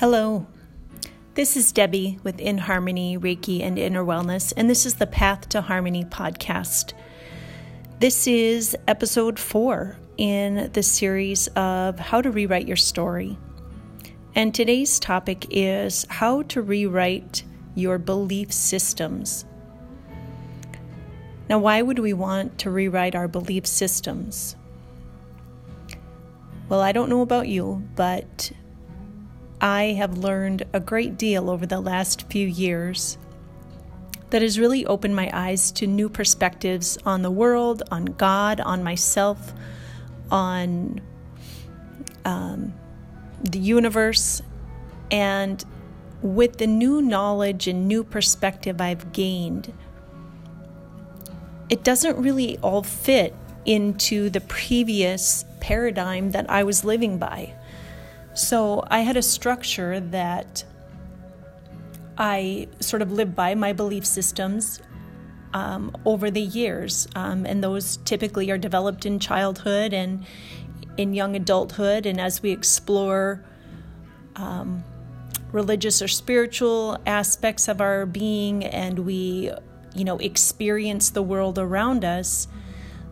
Hello. This is Debbie with In Harmony, Reiki, and Inner Wellness, and this is the Path to Harmony podcast. This is episode four in the series of How to Rewrite Your Story. And today's topic is how to rewrite your belief systems. Now, why would we want to rewrite our belief systems? Well, I don't know about you, but I have learned a great deal over the last few years that has really opened my eyes to new perspectives on the world, on God, on myself, on um, the universe. And with the new knowledge and new perspective I've gained, it doesn't really all fit into the previous paradigm that I was living by. So I had a structure that I sort of lived by, my belief systems um, over the years. Um, and those typically are developed in childhood and in young adulthood. And as we explore um, religious or spiritual aspects of our being and we, you know, experience the world around us,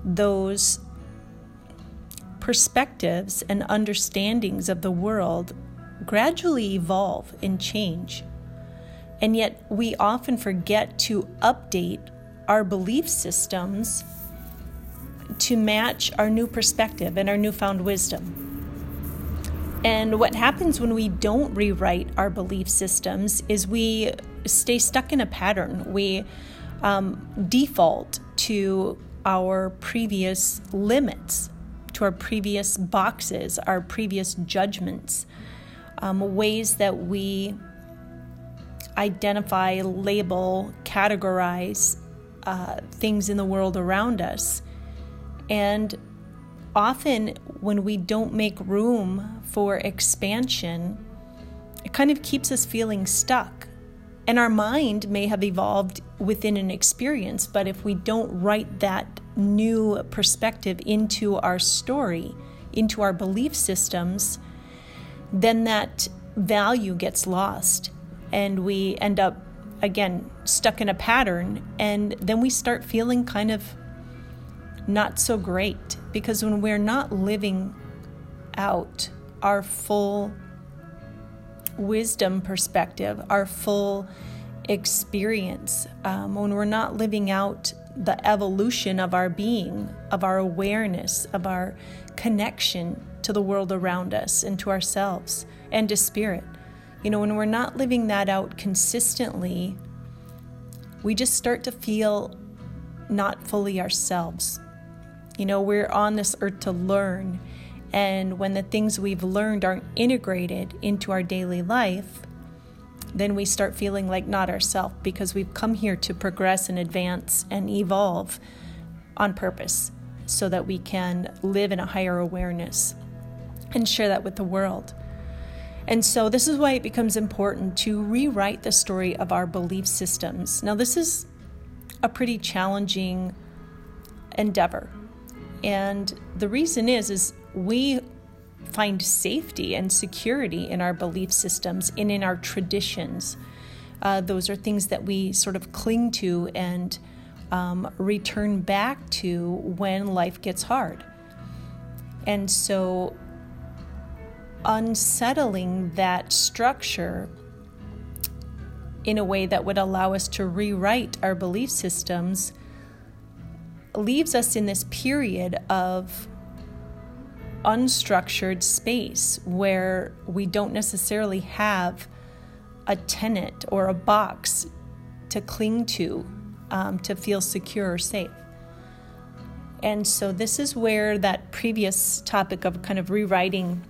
those perspectives and understandings of the world gradually evolve and change. And yet, we often forget to update our belief systems to match our new perspective and our newfound wisdom. And what happens when we don't rewrite our belief systems is we stay stuck in a pattern. We um, default to our previous limits to our previous boxes, our previous judgments, um, ways that we identify, label, categorize uh, things in the world around us. And often, when we don't make room for expansion, it kind of keeps us feeling stuck. And our mind may have evolved within an experience, but if we don't write that new perspective into our story, into our belief systems, then that value gets lost. And we end up, again, stuck in a pattern. And then we start feeling kind of not so great because when we're not living out our full wisdom perspective, our full experience, um, when we're not living out the evolution of our being, of our awareness, of our connection to the world around us and to ourselves and to spirit. You know, when we're not living that out consistently, we just start to feel not fully ourselves. You know, we're on this earth to learn. And when the things we've learned aren't integrated into our daily life, then we start feeling like not ourselves because we've come here to progress and advance and evolve on purpose so that we can live in a higher awareness and share that with the world. And so, this is why it becomes important to rewrite the story of our belief systems. Now, this is a pretty challenging endeavor. And the reason is is we find safety and security in our belief systems and in our traditions. Uh, those are things that we sort of cling to and um, return back to when life gets hard. And so, unsettling that structure in a way that would allow us to rewrite our belief systems leaves us in this period of unstructured space where we don't necessarily have a tenant or a box to cling to um, to feel secure or safe. And so, this is where that previous topic of kind of rewriting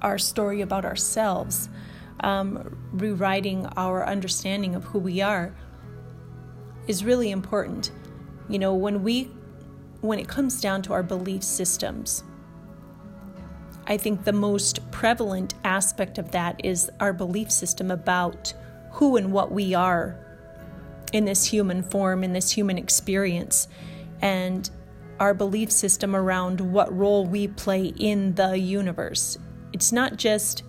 our story about ourselves, um, rewriting our understanding of who we are, is really important. You know, when we when it comes down to our belief systems, I think the most prevalent aspect of that is our belief system about who and what we are in this human form, in this human experience, and our belief system around what role we play in the universe. It's not just,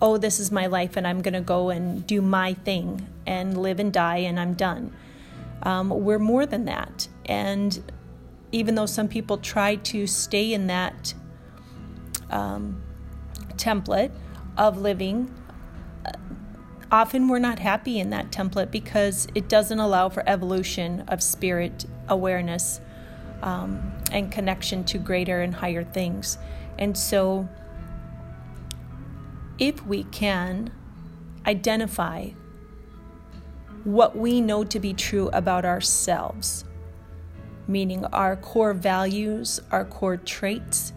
oh, this is my life and I'm going to go and do my thing and live and die and I'm done. Um, we're more than that. And even though some people try to stay in that um, template of living, uh, often we're not happy in that template because it doesn't allow for evolution of spirit awareness um, and connection to greater and higher things. And so, if we can identify what we know to be true about ourselves, meaning our core values, our core traits,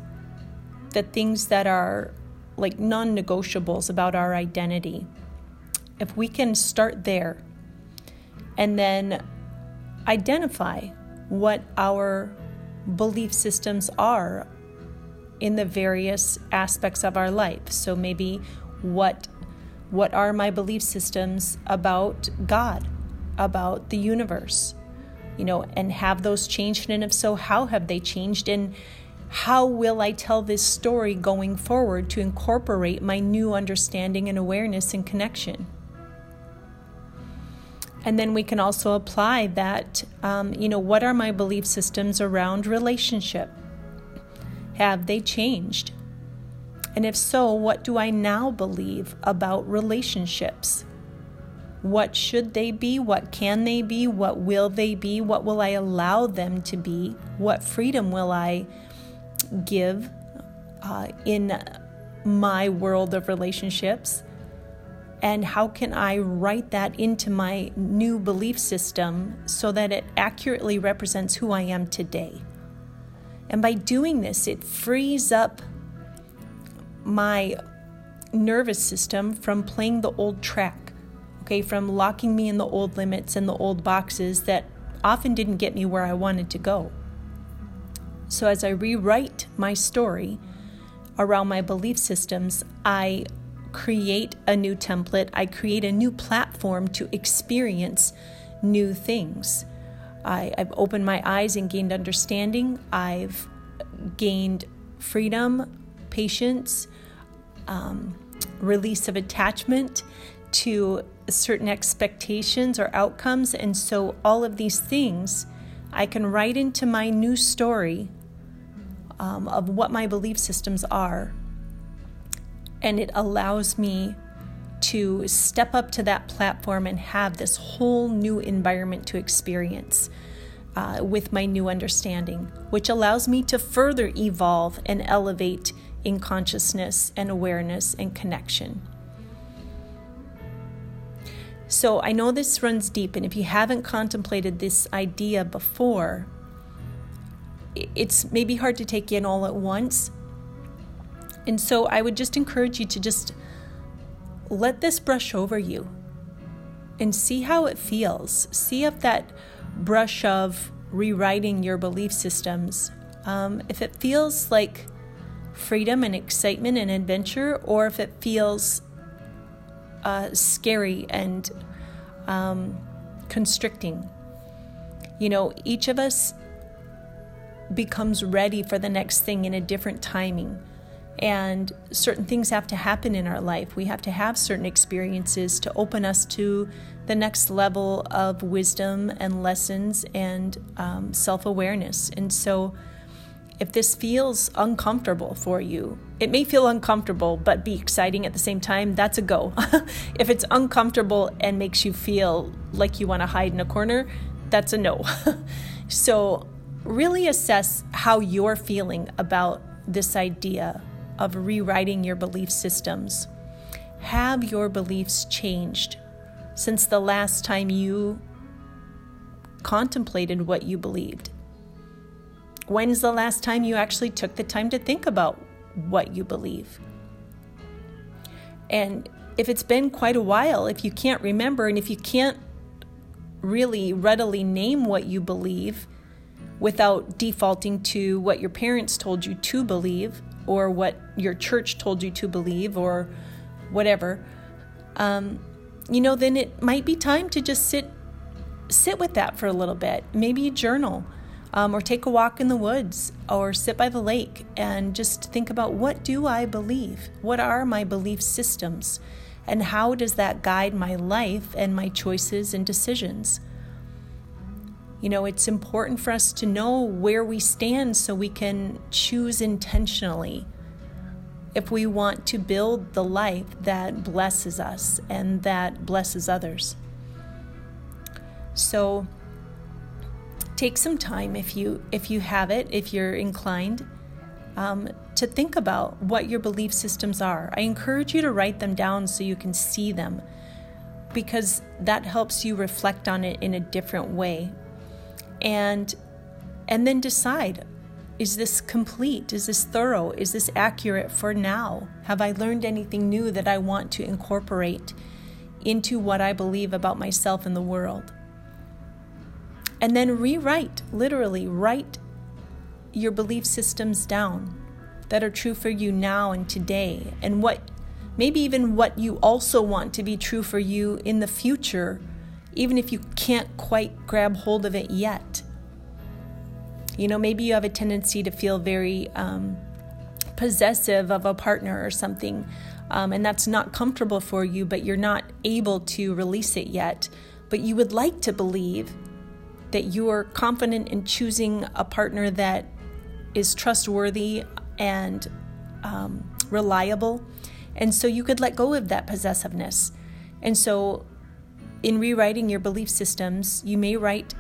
the things that are like non negotiables about our identity. If we can start there and then identify what our belief systems are in the various aspects of our life. So maybe what what are my belief systems about God, about the universe? You know, and have those changed and if so, how have they changed and how will I tell this story going forward to incorporate my new understanding and awareness and connection? And then we can also apply that, um, you know, what are my belief systems around relationship? Have they changed? And if so, what do I now believe about relationships? What should they be? What can they be? What will they be? What will I allow them to be? What freedom will I give uh, in my world of relationships? and how can I write that into my new belief system so that it accurately represents who I am today? And by doing this, it frees up my nervous system from playing the old track, okay, from locking me in the old limits and the old boxes that often didn't get me where I wanted to go. So as I rewrite my story around my belief systems, I create a new template, I create a new platform to experience new things. I, have opened my eyes and gained understanding. I've gained freedom, patience, um, release of attachment to certain expectations or outcomes. And so, all of these things I can write into my new story um, of what my belief systems are and it allows me to step up to that platform and have this whole new environment to experience uh, with my new understanding, which allows me to further evolve and elevate in consciousness and awareness and connection. So I know this runs deep, and if you haven't contemplated this idea before, it's maybe hard to take in all at once, and so I would just encourage you to just let this brush over you and see how it feels. See if that brush of rewriting your belief systems, um, if it feels like freedom and excitement and adventure, or if it feels uh, scary and um, constricting. You know, each of us becomes ready for the next thing in a different timing. And certain things have to happen in our life. We have to have certain experiences to open us to the next level of wisdom and lessons and um, self awareness. And so, if this feels uncomfortable for you, it may feel uncomfortable but be exciting at the same time. That's a go. if it's uncomfortable and makes you feel like you want to hide in a corner, that's a no. so, really assess how you're feeling about this idea of rewriting your belief systems. Have your beliefs changed since the last time you contemplated what you believed? When's the last time you actually took the time to think about what you believe? And if it's been quite a while, if you can't remember, and if you can't really readily name what you believe without defaulting to what your parents told you to believe, or what your church told you to believe or whatever, um, you know, then it might be time to just sit sit with that for a little bit. Maybe journal. Um, or take a walk in the woods or sit by the lake and just think about what do I believe? What are my belief systems? And how does that guide my life and my choices and decisions? You know, it's important for us to know where we stand so we can choose intentionally if we want to build the life that blesses us and that blesses others. So take some time if you if you have it, if you're inclined, um, to think about what your belief systems are. I encourage you to write them down so you can see them because that helps you reflect on it in a different way and and then decide is this complete? Is this thorough? Is this accurate for now? Have i learned anything new that i want to incorporate into what i believe about myself and the world? And then rewrite literally write your belief systems down that are true for you now and today and what maybe even what you also want to be true for you in the future even if you can't quite grab hold of it yet. You know, maybe you have a tendency to feel very um, possessive of a partner or something, um, and that's not comfortable for you, but you're not able to release it yet. But you would like to believe that you are confident in choosing a partner that is trustworthy and um, reliable. And so you could let go of that possessiveness. And so in rewriting your belief systems, you may write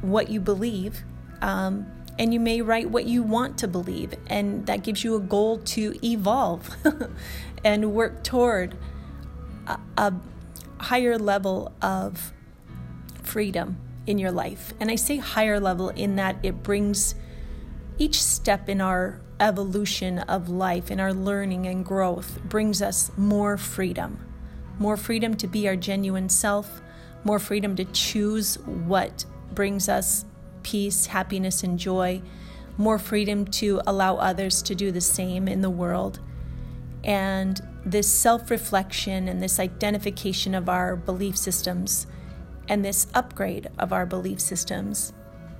what you believe, um, and you may write what you want to believe, and that gives you a goal to evolve and work toward a, a higher level of freedom in your life. And I say higher level in that it brings each step in our evolution of life, in our learning and growth, brings us more freedom more freedom to be our genuine self, more freedom to choose what brings us peace, happiness, and joy, more freedom to allow others to do the same in the world. And this self reflection and this identification of our belief systems and this upgrade of our belief systems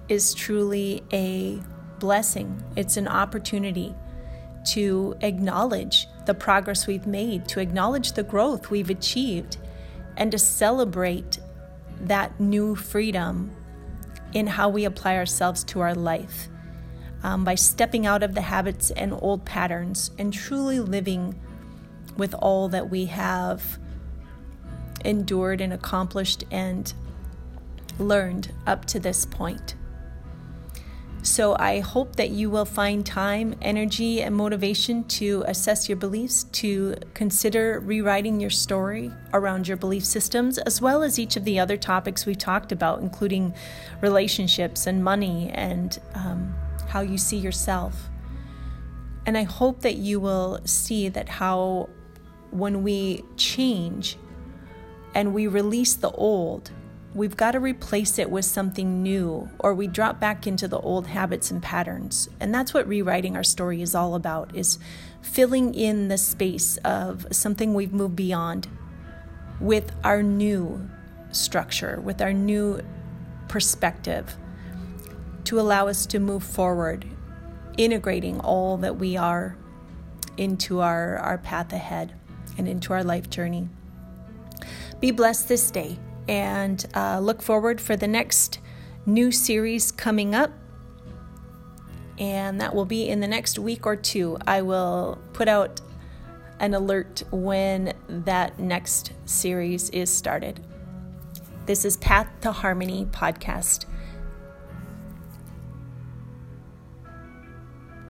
is truly a blessing. It's an opportunity to acknowledge the progress we've made, to acknowledge the growth we've achieved, and to celebrate that new freedom in how we apply ourselves to our life um, by stepping out of the habits and old patterns and truly living with all that we have endured and accomplished and learned up to this point. So I hope that you will find time, energy, and motivation to assess your beliefs, to consider rewriting your story around your belief systems, as well as each of the other topics we talked about, including relationships and money and um, how you see yourself. And I hope that you will see that how when we change and we release the old, we've got to replace it with something new, or we drop back into the old habits and patterns. And that's what rewriting our story is all about, is filling in the space of something we've moved beyond with our new structure, with our new perspective to allow us to move forward, integrating all that we are into our, our path ahead and into our life journey. Be blessed this day and uh, look forward for the next new series coming up. And that will be in the next week or two. I will put out an alert when that next series is started. This is Path to Harmony podcast.